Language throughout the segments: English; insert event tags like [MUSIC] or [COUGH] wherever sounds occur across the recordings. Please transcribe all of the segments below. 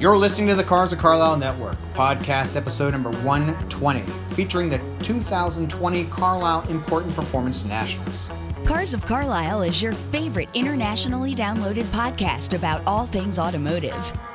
You're listening to the Cars of Carlisle Network, podcast episode number 120, featuring the 2020 Carlisle Import and Performance Nationals. Cars of Carlisle is your favorite internationally downloaded podcast about all things automotive.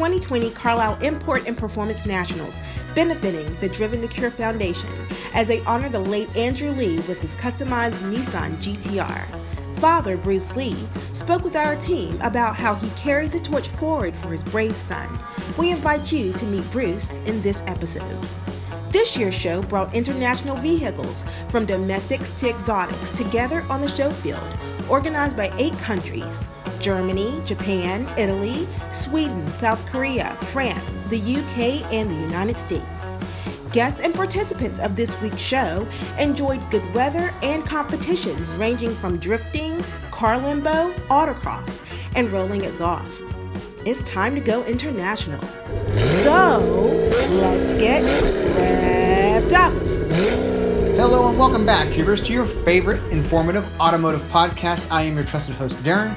2020 Carlisle Import and Performance Nationals, benefiting the Driven to Cure Foundation as they honor the late Andrew Lee with his customized Nissan GTR. Father Bruce Lee spoke with our team about how he carries the torch forward for his brave son. We invite you to meet Bruce in this episode. This year's show brought international vehicles from domestics to exotics together on the show field, organized by eight countries Germany, Japan, Italy, Sweden, South Korea, France, the UK, and the United States. Guests and participants of this week's show enjoyed good weather and competitions ranging from drifting, car limbo, autocross, and rolling exhaust. It's time to go international. So, let's get revved up. Hello and welcome back, Cubers, to your favorite informative automotive podcast. I am your trusted host, Darren.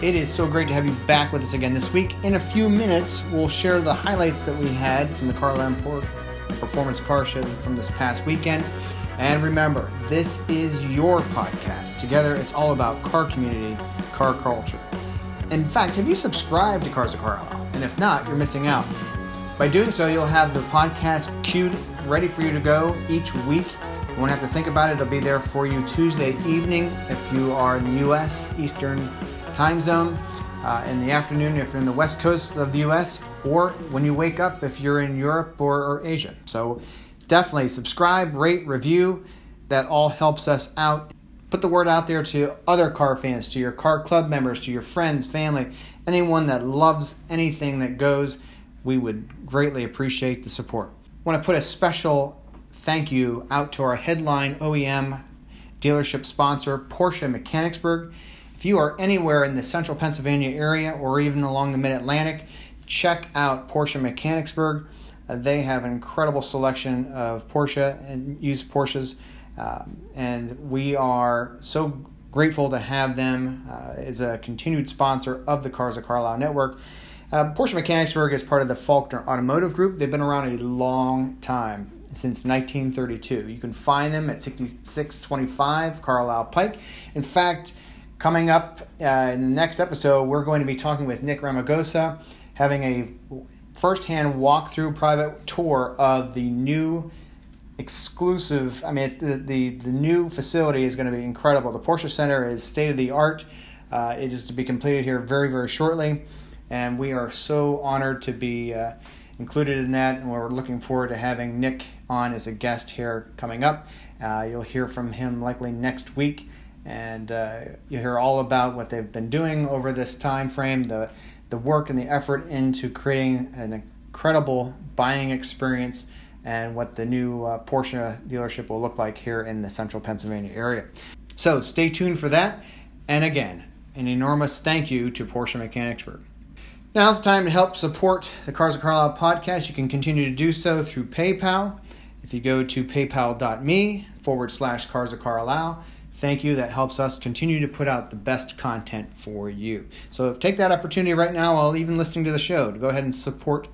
It is so great to have you back with us again this week. In a few minutes, we'll share the highlights that we had from the Carlisle Import Performance Car Show from this past weekend. And remember, this is your podcast. Together, it's all about car community, car culture. In fact, have you subscribed to Cars of Carlisle? And if not, you're missing out. By doing so, you'll have the podcast queued ready for you to go each week. You won't have to think about it, it'll be there for you Tuesday evening if you are in the US Eastern time zone, uh, in the afternoon if you're in the west coast of the US, or when you wake up if you're in Europe or, or Asia. So definitely subscribe, rate, review. That all helps us out. Put the word out there to other car fans, to your car club members, to your friends, family, anyone that loves anything that goes. We would greatly appreciate the support. I want to put a special thank you out to our headline OEM dealership sponsor, Porsche Mechanicsburg. If you are anywhere in the central Pennsylvania area or even along the mid Atlantic, check out Porsche Mechanicsburg. Uh, they have an incredible selection of Porsche and used Porsches, um, and we are so grateful to have them uh, as a continued sponsor of the Cars of Carlisle Network. Uh, Porsche Mechanicsburg is part of the Faulkner Automotive Group. They've been around a long time, since 1932. You can find them at 6625 Carlisle Pike. In fact, Coming up uh, in the next episode, we're going to be talking with Nick Ramagosa, having a firsthand walkthrough private tour of the new exclusive. I mean, the, the, the new facility is going to be incredible. The Porsche Center is state of the art. Uh, it is to be completed here very, very shortly, and we are so honored to be uh, included in that. And we're looking forward to having Nick on as a guest here coming up. Uh, you'll hear from him likely next week and uh, you hear all about what they've been doing over this time frame, the the work and the effort into creating an incredible buying experience, and what the new uh, Porsche dealership will look like here in the central Pennsylvania area. So stay tuned for that. And again, an enormous thank you to Porsche Mechanicsburg. Now it's time to help support the Cars of Carlisle podcast. You can continue to do so through PayPal. If you go to paypal.me forward slash Cars of Carlisle, thank you. That helps us continue to put out the best content for you. So take that opportunity right now while even listening to the show to go ahead and support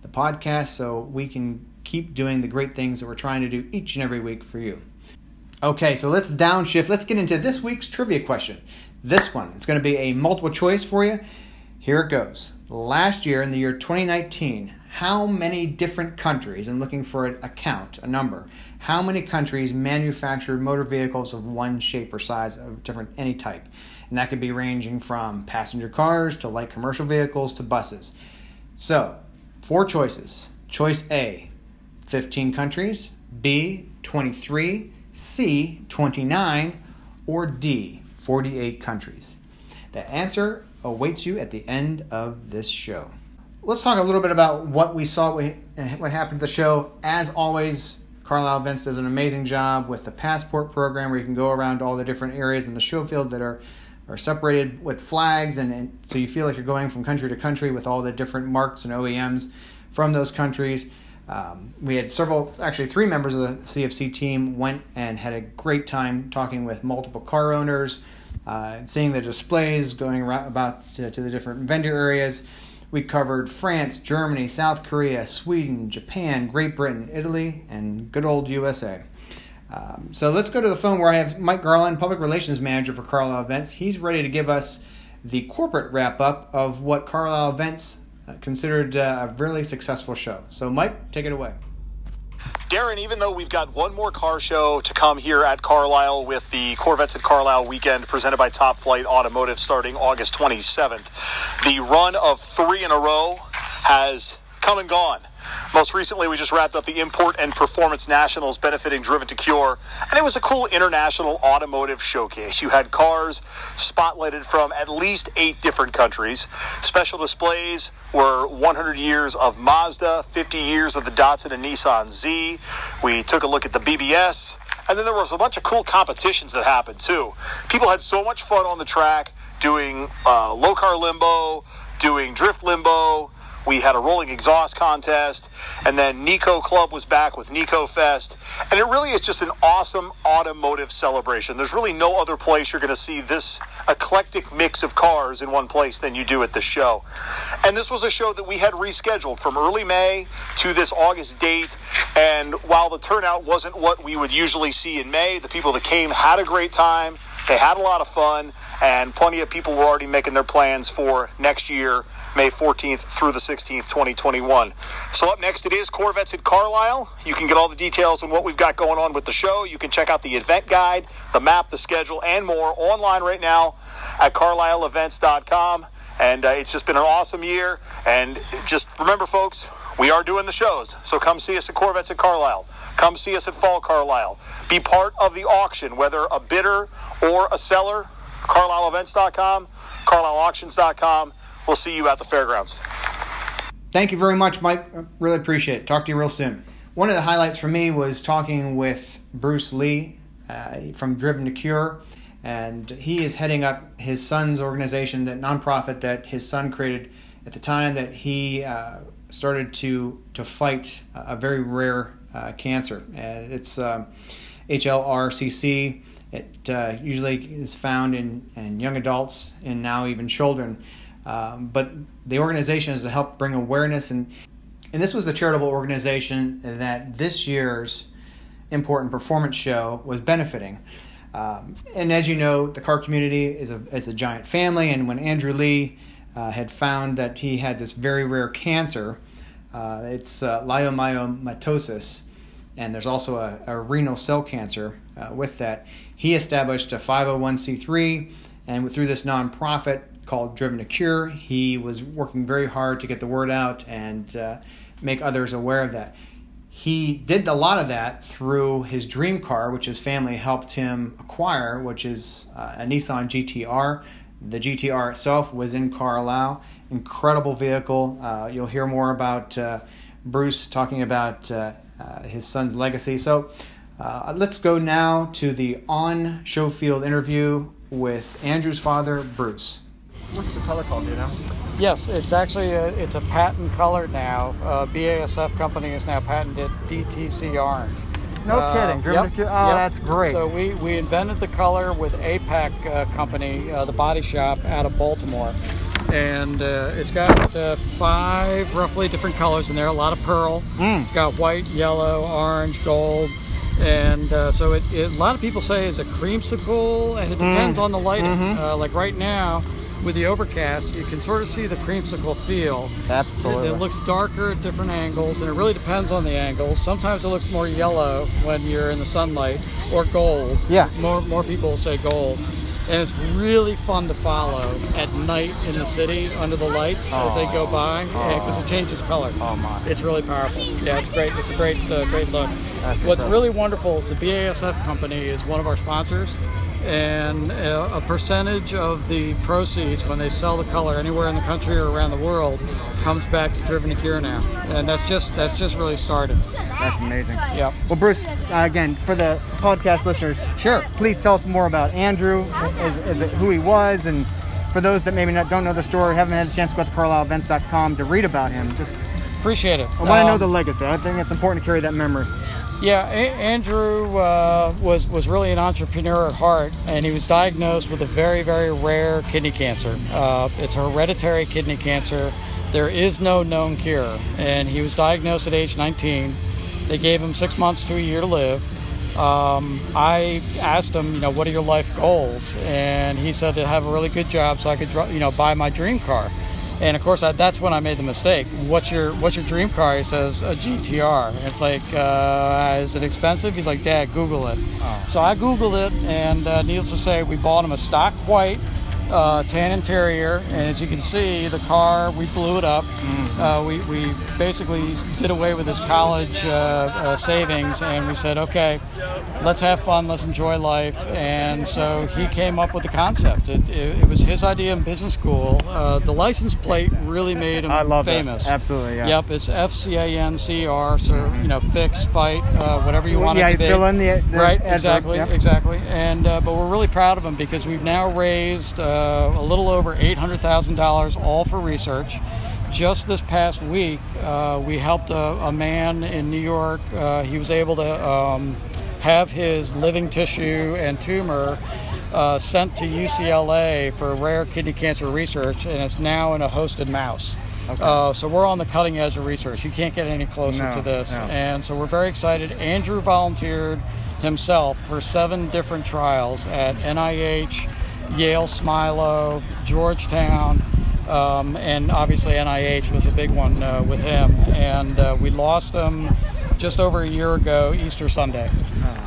the podcast so we can keep doing the great things that we're trying to do each and every week for you. Okay, so let's downshift. Let's get into this week's trivia question. This one, it's going to be a multiple choice for you. Here it goes. Last year, in the year 2019, how many different countries, I'm looking for a count, a number, how many countries manufacture motor vehicles of one shape or size of different any type. And that could be ranging from passenger cars to light commercial vehicles to buses. So, four choices. Choice A 15 countries, B, 23, C, 29, or D, 48 countries? The answer awaits you at the end of this show. Let's talk a little bit about what we saw, what happened to the show. As always, Carlisle Events does an amazing job with the passport program where you can go around all the different areas in the show field that are, are separated with flags, and, and so you feel like you're going from country to country with all the different marques and OEMs from those countries. Um, we had several, actually three members of the CFC team went and had a great time talking with multiple car owners, uh, seeing the displays, going about to, to, the different vendor areas. We covered France, Germany, South Korea, Sweden, Japan, Great Britain, Italy, and good old USA. Um, so let's go to the phone where I have Mike Garland, Public Relations Manager for Carlisle Events. He's ready to give us the corporate wrap up of what Carlisle Events uh, considered uh, a really successful show. So, Mike, take it away. Darren, even though we've got one more car show to come here at Carlisle with the Corvettes at Carlisle weekend presented by Top Flight Automotive starting August 27th, the run of three in a row has come and gone. Most recently, we just wrapped up the Import and Performance Nationals benefiting Driven to Cure, and it was a cool international automotive showcase. You had cars spotlighted from at least eight different countries. Special displays were 100 years of Mazda, 50 years of the Datsun and Nissan Z. We took a look at the BBS, and then there was a bunch of cool competitions that happened too. People had so much fun on the track doing uh, low car limbo, doing drift limbo we had a rolling exhaust contest, and then Nico Club was back with Nico Fest. And it really is just an awesome automotive celebration. There's really no other place you're going to see this eclectic mix of cars in one place than you do at the show. And this was a show that we had rescheduled from early May to this August date. And while the turnout wasn't what we would usually see in May, the people that came had a great time. They had a lot of fun, and plenty of people were already making their plans for next year May 14th through the 16th, 2021. So up next, it is Corvettes at Carlisle. You can get all the details on what we've got going on with the show. You can check out the event guide, the map, the schedule, and more online right now at carlisleevents.com. And uh, it's just been an awesome year. And just remember, folks, we are doing the shows. So come see us at Corvettes at Carlisle. Come see us at Fall Carlisle. Be part of the auction, whether a bidder or a seller. CarlisleEvents.com, CarlisleAuctions.com We'll see you at the fairgrounds. Thank you very much, Mike. Really appreciate it. Talk to you real soon. One of the highlights for me was talking with Bruce Lee uh, from Driven to Cure, and he is heading up his son's organization, that nonprofit that his son created at the time that he uh, started to to fight a very rare uh, cancer. Uh, it's HLRCC. Um, it uh, usually is found in, in young adults and now even children. Um, but the organization is to help bring awareness and and this was a charitable organization that this year's important performance show was benefiting. Um, and as you know, the car community is a, is a giant family. And when Andrew Lee uh, had found that he had this very rare cancer, uh, it's uh, leiomyomatosis, and there's also a, a renal cell cancer uh, with that. He established a 501c3, and through this nonprofit, called Driven to Cure. He was working very hard to get the word out and uh, make others aware of that. He did a lot of that through his dream car, which his family helped him acquire, which is uh, a Nissan GTR. The GTR itself was in Carlisle. Incredible vehicle. Uh, you'll hear more about uh, Bruce talking about uh, uh, his son's legacy. So let's go now to the on show field interview with Andrew's father, Bruce. What's the color called? You know? Yes, it's actually a, it's a patent color now. Uh, BASF company has now patented DTC orange. No uh, kidding. Yep, oh, yep. that's great. So we, we invented the color with APAC uh, company, uh, the body shop out of Baltimore. And uh, it's got uh, five roughly different colors in there, a lot of pearl. Mm. It's got white, yellow, orange, gold. And uh, so it, it, a lot of people say it's a creamsicle, and it depends mm. on the lighting. Mm-hmm. like right now, with the overcast, you can sort of see the creamsicle feel. Absolutely. It, it, looks darker at different angles, and it really depends on the angles. Sometimes it looks more yellow when you're in the sunlight, or gold. Yeah. More more people will say gold. and it's really fun to follow at night in the city under the lights as they go by because it changes color. Oh, my. It's really powerful. Yeah, it's great. It's a great, uh, great look. That's What's incredible. really wonderful is the BASF company is one of our sponsors, and uh, a percentage of the proceeds when they sell the color anywhere in the country or around the world comes back to Driven to Cure now, and that's just that's just really started. That's amazing. Yeah. Well, Bruce, uh, again, for the podcast listeners, Sure. please tell us more about Andrew, is, is it who he was, and for those that maybe not, don't know the story, haven't had a chance to go to carlisleevents.com to read about him, just Appreciate it. I want to know Um, the legacy. I think it's important to carry that memory. Yeah, a- Andrew uh, was was really an entrepreneur at heart, and he was diagnosed with a very very rare kidney cancer. Uh, it's hereditary kidney cancer. There is no known cure, and he was diagnosed at age 19. They gave him six months to a year to live. Um, I asked him, you know, what are your life goals? And he said to have a really good job so I could, you know, buy my dream car. And of course, I, that's when I made the mistake. What's your What's your dream car? He says a GTR. And it's like, uh, is it expensive? He's like, Dad, Google it. So I googled it, and uh, needless to say, we bought him a stock white uh, tan interior. And as you can see, the car we blew it up. Uh, we we basically did away with his college uh, uh, savings, and we said, okay, let's have fun, let's enjoy life. And so he came up with the concept. It, it, it was his idea in business school. Uh, the license plate really made him I love that. famous. Absolutely, yeah. Yep, it's F C A N C R. So you know, fix, fight, uh, whatever you want yeah, it to you be. fill in the, the right, adverb, exactly, yep. exactly. And uh, but we're really proud of him because we've now raised uh, a little over eight hundred thousand dollars, all for research. Just this past week, uh, we helped a, a man in New York. Uh, he was able to um, have his living tissue and tumor uh, sent to UCLA for rare kidney cancer research, and it's now in a hosted mouse. Uh, so we're on the cutting edge of research. You can't get any closer No, to this, no. and so we're very excited. Andrew volunteered himself for seven different trials at NIH, Yale, Smilow, Georgetown, um, and obviously NIH was a big one uh, with him. And uh, we lost him just over a year ago, Easter Sunday.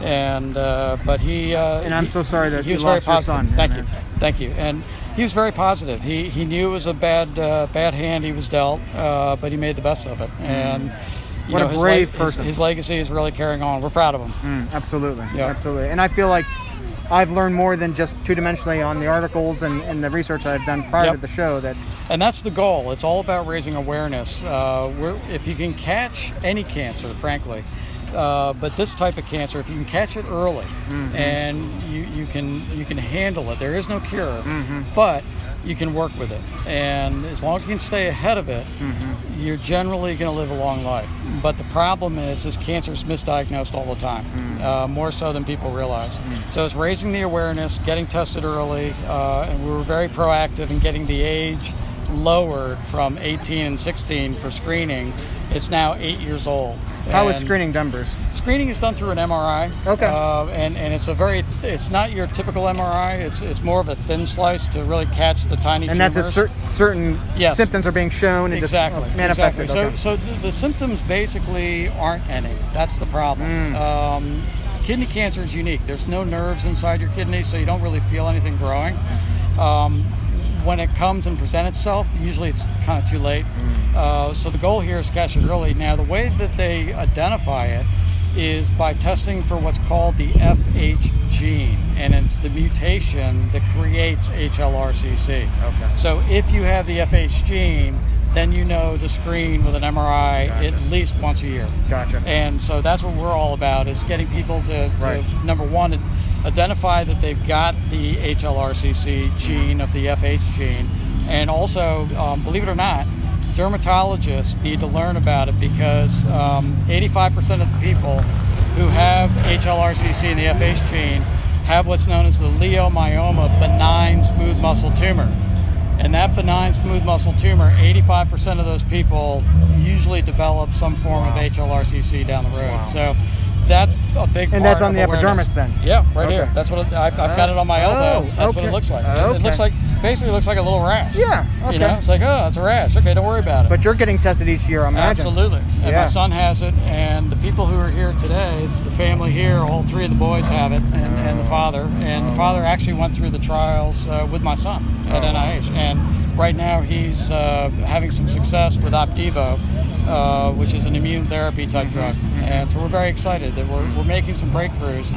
And uh, but he uh, And I'm so sorry that he you was lost very your positive. son. Thank you, thank you. And he was very positive. He he knew it was a bad uh, bad hand he was dealt, uh, but he made the best of it. And Mm. What know, a brave his- person. His, legacy is really carrying on. We're proud of him. Mm, absolutely. Yeah. Absolutely. And I feel like I've learned more than just two dimensionally on the articles and, and the research I've done prior Yep. to the show that And that's the goal. It's all about raising awareness. Uh, we're, if you can catch any cancer, frankly, uh, but this type of cancer, if you can catch it early and you, you can you can handle it, there is no cure, but you can work with it. And as long as you can stay ahead of it, you're generally going to live a long life. But the problem is, this cancer is misdiagnosed all the time, uh, more so than people realize. So it's raising the awareness, getting tested early, uh, and we were very proactive in getting the age lowered from 18 and 16 for screening. It's now eight years old. how is And screening done, Bruce? Screening is done through an MRI. Okay. Uh, and, and it's a very, it's not your typical MRI. It's it's more of a thin slice to really catch the tiny And tumors. that's a cer- certain Yes. symptoms are being shown and exactly just manifested. Exactly. Okay. So, so the, the symptoms basically aren't any. That's the problem. Mm. Um, kidney cancer is unique. There's no nerves inside your kidney, so you don't really feel anything growing. Um, when it comes and present itself, usually it's kind of too late. Mm. Uh, so the goal here is catch it early. Now, the way that they identify it is by testing for what's called the FH gene, and it's the mutation that creates HLRCC. Okay. So if you have the FH gene, then you know to screen with an MRI at least once a year. Gotcha. And so that's what we're all about is getting people to, to Right. number one, identify that they've got the HLRCC gene of the FH gene, and also, um, believe it or not, dermatologists need to learn about it because um, 85% of the people who have HLRCC in the FH gene have what's known as the leiomyoma benign smooth muscle tumor. And that benign smooth muscle tumor, 85% of those people usually develop some form of HLRCC down the road. So that's a big And that's on of the awareness. epidermis then? Yeah, right Okay. here. That's what it, I've, I've got it on my Oh, elbow. That's what it looks like. It- Okay. It looks like basically looks like a little rash. Yeah, okay. You know, it's like, oh, it's a rash. Okay, don't worry about it. But you're getting tested each year, I imagine. Absolutely. And Yeah. my son has it, and the people who are here today, the family here, all three of the boys have it, and, and the father. And the father actually went through the trials uh, with my son at Oh. NIH. And right now he's uh, having some success with Opdivo, uh, which is an immune therapy type drug. And so we're very excited that we're, we're making some breakthroughs.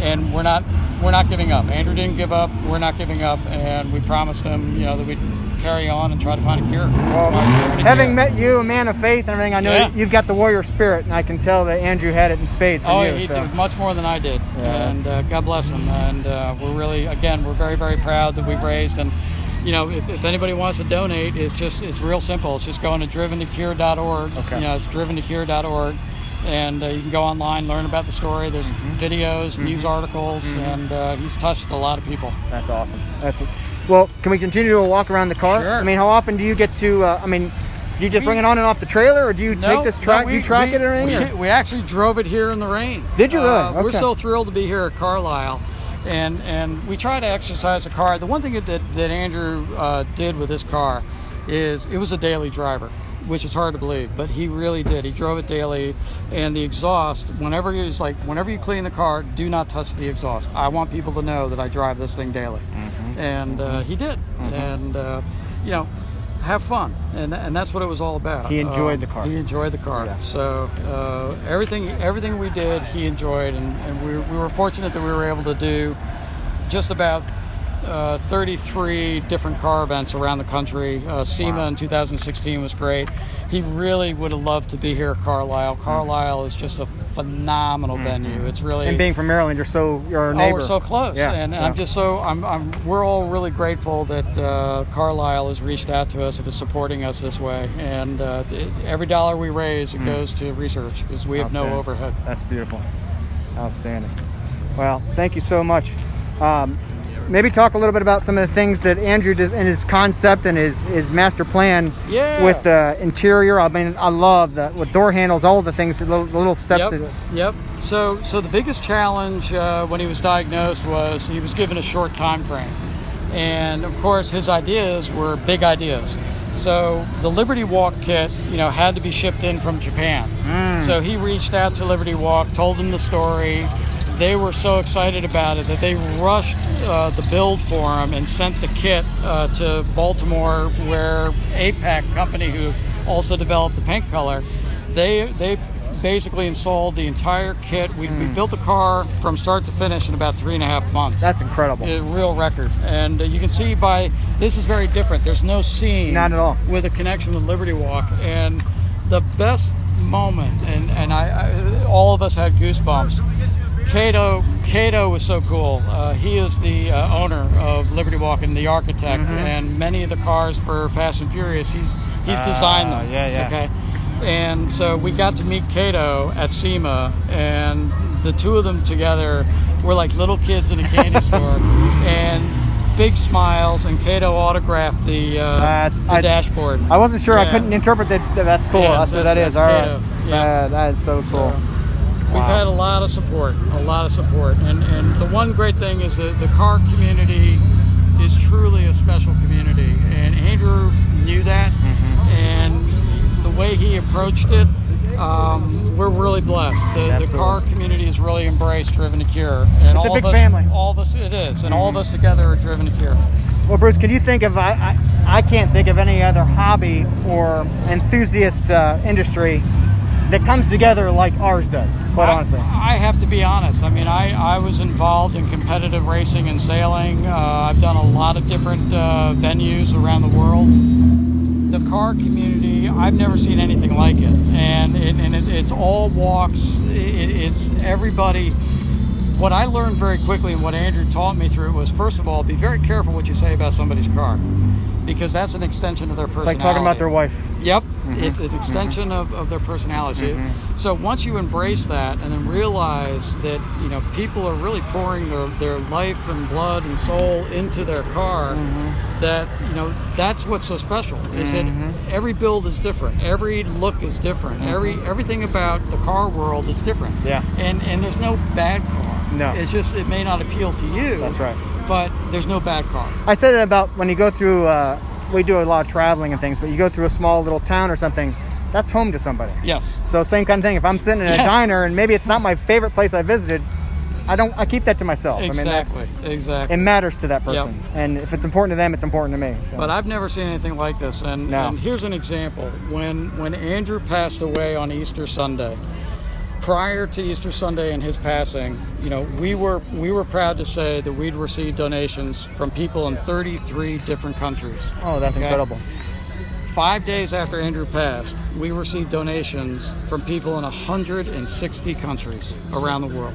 And we're not we're not giving up. Andrew didn't give up. We're not giving up, and we promised him, you know, that we'd carry on and try to find a cure. Well, That's why we're doing it having here. met you, a man of faith and everything, I know Yeah. you've got the warrior spirit, and I can tell that Andrew had it in spades for Oh, you. he so. did much more than I did, Yeah, and uh, God bless him. And uh, we're really, again, we're very, very proud that we've raised. And you know, if, if anybody wants to donate, it's just it's real simple. It's just going to driventocure.org. Okay. You know, it's driventocure.org, and uh, you can go online, learn about the story. There's Mm-hmm. videos, news articles, and uh, he's touched a lot of people. That's awesome. That's it. well. Can we continue to walk around the car? Sure. I mean, how often do you get to? Uh, I mean, do you just We- bring it on and off the trailer, or do you No, take this no, track? we- do you track we- it or anything? [LAUGHS] We, we actually drove it here in the rain. Did you really? Uh, We're so thrilled to be here at Carlisle, and and we try to exercise the car. The one thing that that Andrew uh, did with this car is it was a daily driver, which is hard to believe, but he really did. He drove it daily, and the exhaust. Whenever he was like, whenever you clean the car, do not touch the exhaust. I want people to know that I drive this thing daily, Mm-hmm. and uh, he did, and uh, you know. Have fun, and and that's what it was all about. He enjoyed Um, the car. He enjoyed the car. Yeah. So uh, everything everything we did, he enjoyed, and, and we, we were fortunate that we were able to do just about uh, 33 different car events around the country. Uh, SEMA in 2016 was great. He really would have loved to be here at Carlisle. Carlisle is just a phenomenal venue. It's really Mm-hmm. and being from Maryland, you're so you're a neighbor. Oh, we're so close, Yeah, and, and yeah. I'm just so I'm, I'm we're all really grateful that uh, Carlisle has reached out to us and is supporting us this way. And uh, it, every dollar we raise, it goes to research because we have no Mm. Overhead. That's beautiful. Outstanding. Well, thank you so much. Um, maybe talk a little bit about some of the things that Andrew does in his concept and his, his master plan Yeah. with the interior. I mean, I love the with door handles, all the things, the little, the little steps. Yep. Yep. So, so the biggest challenge uh, when he was diagnosed was he was given a short time frame, and of course his ideas were big ideas. So the Liberty Walk kit, you know, had to be shipped in from Japan. So he reached out to Liberty Walk, told them the story. They were so excited about it that they rushed uh, the build for him and sent the kit uh, to Baltimore, where APAC company, who also developed the paint color, they they basically installed the entire kit. We, we built the car from start to finish in about three and a half months. That's incredible. a real record, and uh, you can see by this is very different. There's no seam, Not at all. with a connection with Liberty Walk, and the best moment, and and I, I all of us had goosebumps. Kato Kato was so cool. Uh, he is the uh, owner of Liberty Walk and the architect, Mm-hmm. and many of the cars for Fast and Furious, he's he's designed them. Ah, yeah, yeah. Okay. And so we got to meet Kato at SEMA, and the two of them together were like little kids in a candy [LAUGHS] store, and big smiles. And Kato autographed the, uh, the I- dashboard. I wasn't sure. I couldn't interpret that. That's cool. Yeah, that's what that that's- is. All right. that's. Yeah. Uh, that is so cool. We've Wow. We've had a lot of support, a lot of support, and and the one great thing is that the car community is truly a special community, and Andrew knew that, Mm-hmm. and the way he approached it, um, we're really blessed. The, the car community has really embraced Driven to Cure, and It's a all big of us, family. Mm-hmm. all of us, it is, and all of us together are Driven to Cure. Well, Bruce, can you think of? I, I, I can't think of any other hobby or enthusiast uh, industry that comes together like ours does. Quite I- honestly. I, have to be honest. I mean, I, I was involved in competitive racing and sailing. Uh, I've done a lot of different uh, venues around the world. The car community, I've never seen anything like it. And, it, and it, it's all walks, it, it's everybody. What I learned very quickly and what Andrew taught me through it was first of all, be very careful what you say about somebody's car because that's an extension of their personality. It's like talking about their wife. Yep, Mm-hmm. it's an extension of, of their personality. Mm-hmm. So once you embrace that and then realize that you know people are really pouring their, their life and blood and soul into their car, mm-hmm. that you know that's what's so special. Is that every build is different, every look is different, every everything about the car world is different. Yeah. and and there's no bad car. No. it's just it may not appeal to you. That's right. but there's no bad car. I said it about when you go through. Uh, we do a lot of traveling and things, but you go through a small little town or something. That's home to somebody. Yes. So same kind of thing. If I'm sitting in a diner and maybe it's not my favorite place I visited, I don't. I keep that to myself. I mean, Exactly. that's, exactly. it matters to that person, and if it's important to them, it's important to me. So. But I've never seen anything like this. And, No. and here's an example: when when Andrew passed away on Easter Sunday, prior to Easter Sunday and his passing, you know, we were we were proud to say that we'd received donations from people in 33 different countries. oh, that's Okay. incredible. Five days after Andrew passed, we received donations from people in 160 countries around the world.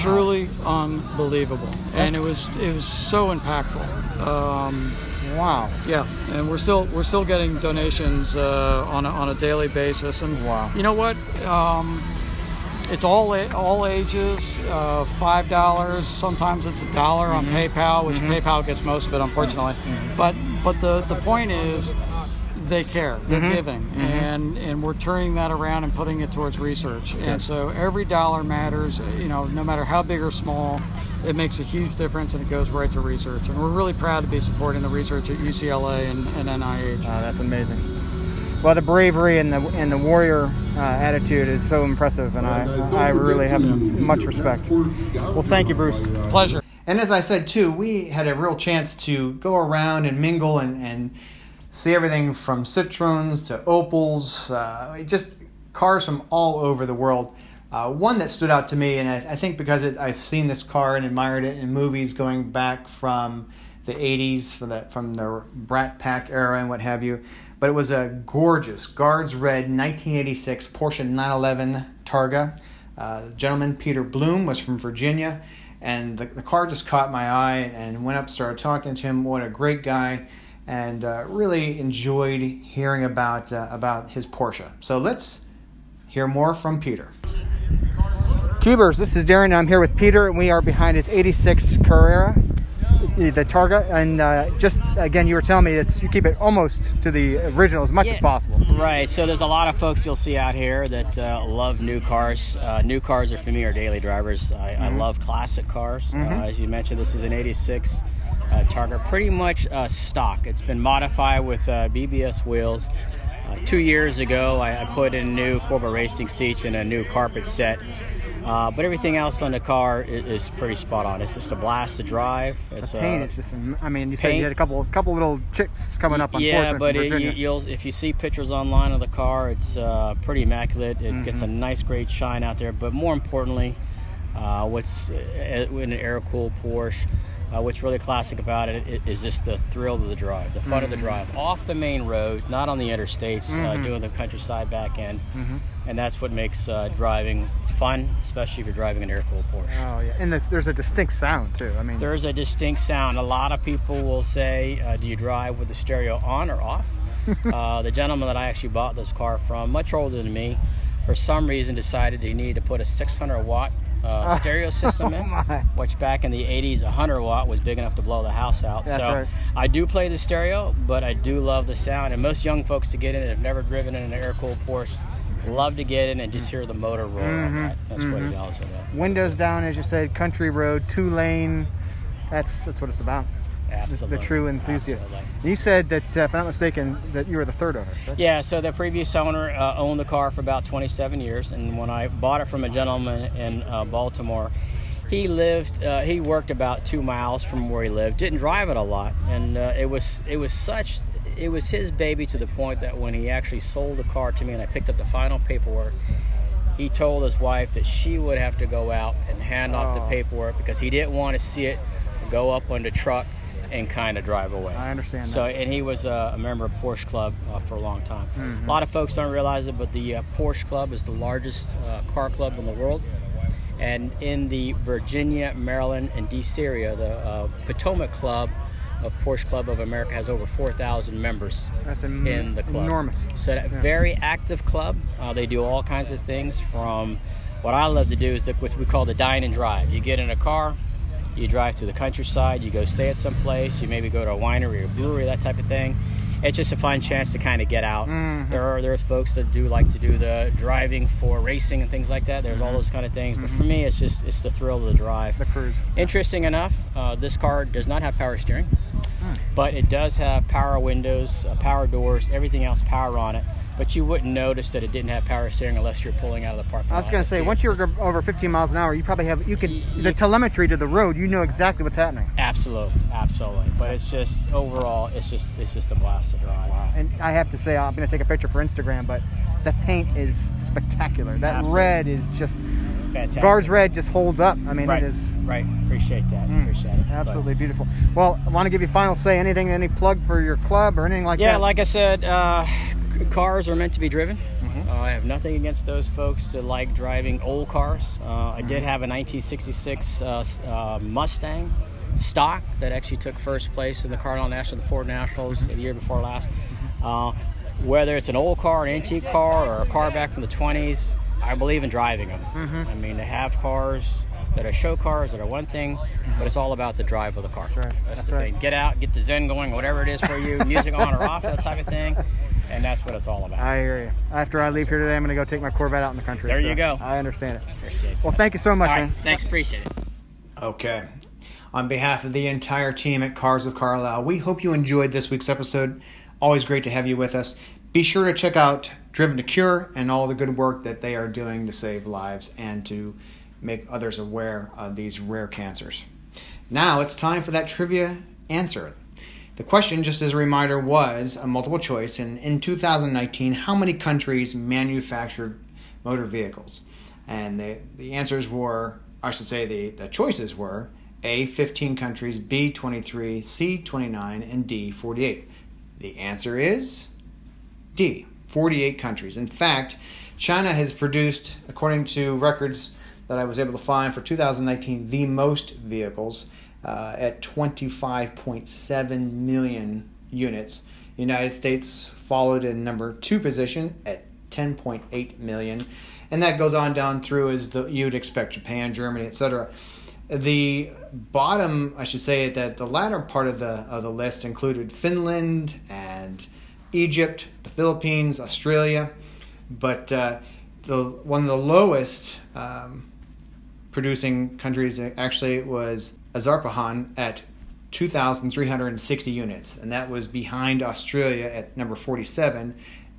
Truly unbelievable, and it was it was so impactful. Um, Wow. yeah, and we're still we're still getting donations uh, on a, on a daily basis, and Wow. you know what? Um, it's all a- all ages. Uh, Five dollars. Sometimes it's a dollar on PayPal, which PayPal gets most of it, unfortunately. But but the the point is, they care. They're giving, and and we're turning that around and putting it towards research. And so every dollar matters. You know, no matter how big or small. It makes a huge difference and it goes right to research. And we're really proud to be supporting the research at UCLA and, and NIH. Uh, that's amazing. Well, the bravery and the and the warrior uh, attitude is so impressive, and I I really have much respect. Well, thank you, Bruce. Pleasure. And as I said too, we had a real chance to go around and mingle and, and see everything from Citroens to Opels, uh, just cars from all over the world. Uh, one that stood out to me, and I, I think because it, I've seen this car and admired it in movies going back from the 80s, from the, from the Brat Pack era and what have you, but it was a gorgeous Guards Red 1986 Porsche 911 Targa. Uh, gentleman, Peter Bloom, was from Virginia and the, the car just caught my eye and went up started talking to him what a great guy and uh, really enjoyed hearing about uh, about his porsche so let's hear more from peter Cubers, this is Darren. I'm here with Peter, and we are behind his 86 Carrera, the the Targa. And uh, just again, you were telling me it's you keep it almost to the original as much as possible. Right. So there's a lot of folks you'll see out here that uh, love new cars. Uh, new cars are for me are daily drivers. I, I love classic cars. Uh, as you mentioned, this is an '86 uh, Targa, pretty much uh, stock. It's been modified with uh, BBS wheels. Uh, two years ago, I, I put in new Corbeau racing seats and a new carpet set. Uh, but everything else on the car is, is pretty spot on. It's just a blast to drive. It's The paint uh, is just. I mean, you said you had a couple couple little chicks coming up. yeah, unfortunately, but it, you, you'll if you see pictures online of the car, it's uh, pretty immaculate. It gets a Mm-hmm. nice, great shine out there. But more importantly, uh, what's uh, in an air cooled Porsche, uh, what's really classic about it is just the thrill of the drive, the fun of Mm-hmm. the drive, off the main road, not on the interstates, uh, doing the countryside back end, Mm-hmm. and that's what makes uh, driving fun, especially if you're driving an air cooled Porsche. Oh yeah, and there's, there's a distinct sound too. I mean, There's a distinct sound. A lot of people will say, uh, "Do you drive with the stereo on or off?" [LAUGHS] uh, the gentleman that I actually bought this car from, much older than me, for some reason decided he needed to put a 600 watt uh, [LAUGHS] stereo system Oh, my. which back in the 80s, 100 watt was big enough to blow the house out. That's so right. I do play the stereo, but I do love the sound. And most young folks to get in it have never driven in an air cooled Porsche. Love to get in and just hear the motor roar. Mm-hmm. that. That's what it all is about. windows down, as you said, country road, two lane. That's that's what it's about. The- Absolutely. The, true enthusiast. Absolutely. You said that, uh, if I'm not mistaken, that you were the third owner. correct? Yeah, so the previous owner uh, owned the car for about 27 years, and when I bought it from a gentleman in uh, Baltimore, he lived, uh, he worked about two miles from where he lived. Didn't drive it a lot, and uh, it was it was such, it was his baby to the point that when he actually sold the car to me, and I picked up the final paperwork, he told his wife that she would have to go out and hand off the Oh. paperwork because he didn't want to see it go up on the truck and kind of drive away. I understand So, that. and he was uh, a member of Porsche Club uh, for a long time. Mm-hmm. A lot of folks don't realize it, but the uh, Porsche Club is the largest uh, car club in the world. And in the Virginia, Maryland, and DC area, the uh, Potomac Club of Porsche Club of America has over 4,000 members That's em- in the club. enormous. So, that very active club. Uh, they do all kinds of things from what I love to do is the, what we call the dine and drive. You get in a car, you drive to the countryside, you go stay at some place, you maybe go to a winery or brewery, that type of thing. it's just a fun chance to kind of get out. Mm-hmm. There are there's folks that do like to do the driving for racing and things like that. There's all mm-hmm. those kind of things, but for mm-hmm. me, it's just it's the thrill of the drive. The cruise. Interesting enough, uh, this car does not have power steering, but it does have power windows, uh, power doors, everything else power on it. But you wouldn't notice that it didn't have power steering unless you're pulling out of the parking lot. I was going to say, once you're over 15 miles an hour, you probably have you could the telemetry to the road. You know exactly what's happening. Absolutely, absolutely. But it's just overall, it's just it's just a blast to drive. Wow. And I have to say, I'm going to take a picture for Instagram, but the paint is spectacular. That Absolutely. red is just Fantastic. Guards red just holds up. I mean, right, it is right. Appreciate that. Appreciate it. But- absolutely beautiful. Well, I want to give you final say. Anything, any plug for your club or anything like yeah, that? Yeah, like I said, uh, c- cars are meant to be driven. Mm-hmm. Uh, I have nothing against those folks that like driving old cars. Uh, I Mm-hmm. did have a 1966 uh, uh, Mustang stock that actually took first place in the Carlisle National, the Ford Nationals, Mm-hmm. the year before last. Uh, whether it's an old car, an antique car, or a car back from the 20s, I believe in driving them. Mm-hmm. I mean, to have cars that are show cars that are one thing, but it's all about the drive of the car. That's, right. That's, That's the right. thing. Get out, get the zen going, whatever it is for you, [LAUGHS] music on or off, that type of thing, and that's what it's all about. I hear you. After I leave here today, I'm going to go take my Corvette out in the country. There so you go. I understand it. Appreciate Well, thank you so much, All man. thanks, appreciate it. Okay. On behalf of the entire team at Cars of Carlisle, we hope you enjoyed this week's episode. Always great to have you with us. Be sure to check out Driven to Cure and all the good work that they are doing to save lives and to make others aware of these rare cancers. Now it's time for that trivia answer. The question, just as a reminder, was a multiple choice. And in 2019, how many countries manufactured motor vehicles? And the, the answers were, I should say, the, the choices were A, 15 countries, B, 23, C, 29, and D, 48. The answer is D, 48 countries. In fact, China has produced, according to records that I was able to find for 2019, the most vehicles uh, at 25.7 million units. The United States followed in number two position at 10.8 million, and that goes on down through as the, you'd expect Japan, Germany, etc. The bottom, I should say, that the latter part of the of the list included Finland and Egypt, the Philippines, Australia, but uh, the one of the lowest um, producing countries actually was Azerbaijan at 2,360 units, and that was behind Australia at number 47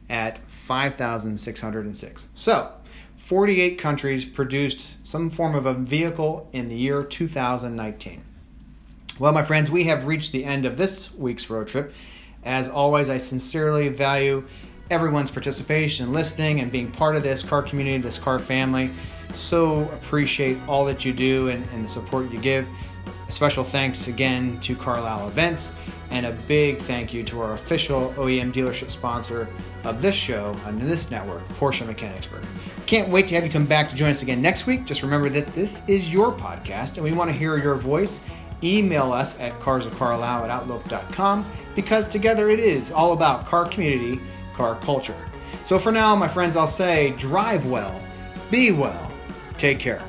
at 5,606. So, 48 countries produced some form of a vehicle in the year 2019. Well, my friends, we have reached the end of this week's road trip. As always, I sincerely value everyone's participation, listening, and being part of this car community, this car family. So appreciate all that you do and, and the support you give. A special thanks again to Carlisle Events, and a big thank you to our official OEM dealership sponsor of this show and this network, Porsche Mechanicsburg. Can't wait to have you come back to join us again next week. Just remember that this is your podcast, and we want to hear your voice. Email us at carsofcarlisle at outlook.com because together it is all about car community, car culture. So for now, my friends, I'll say drive well, be well, take care.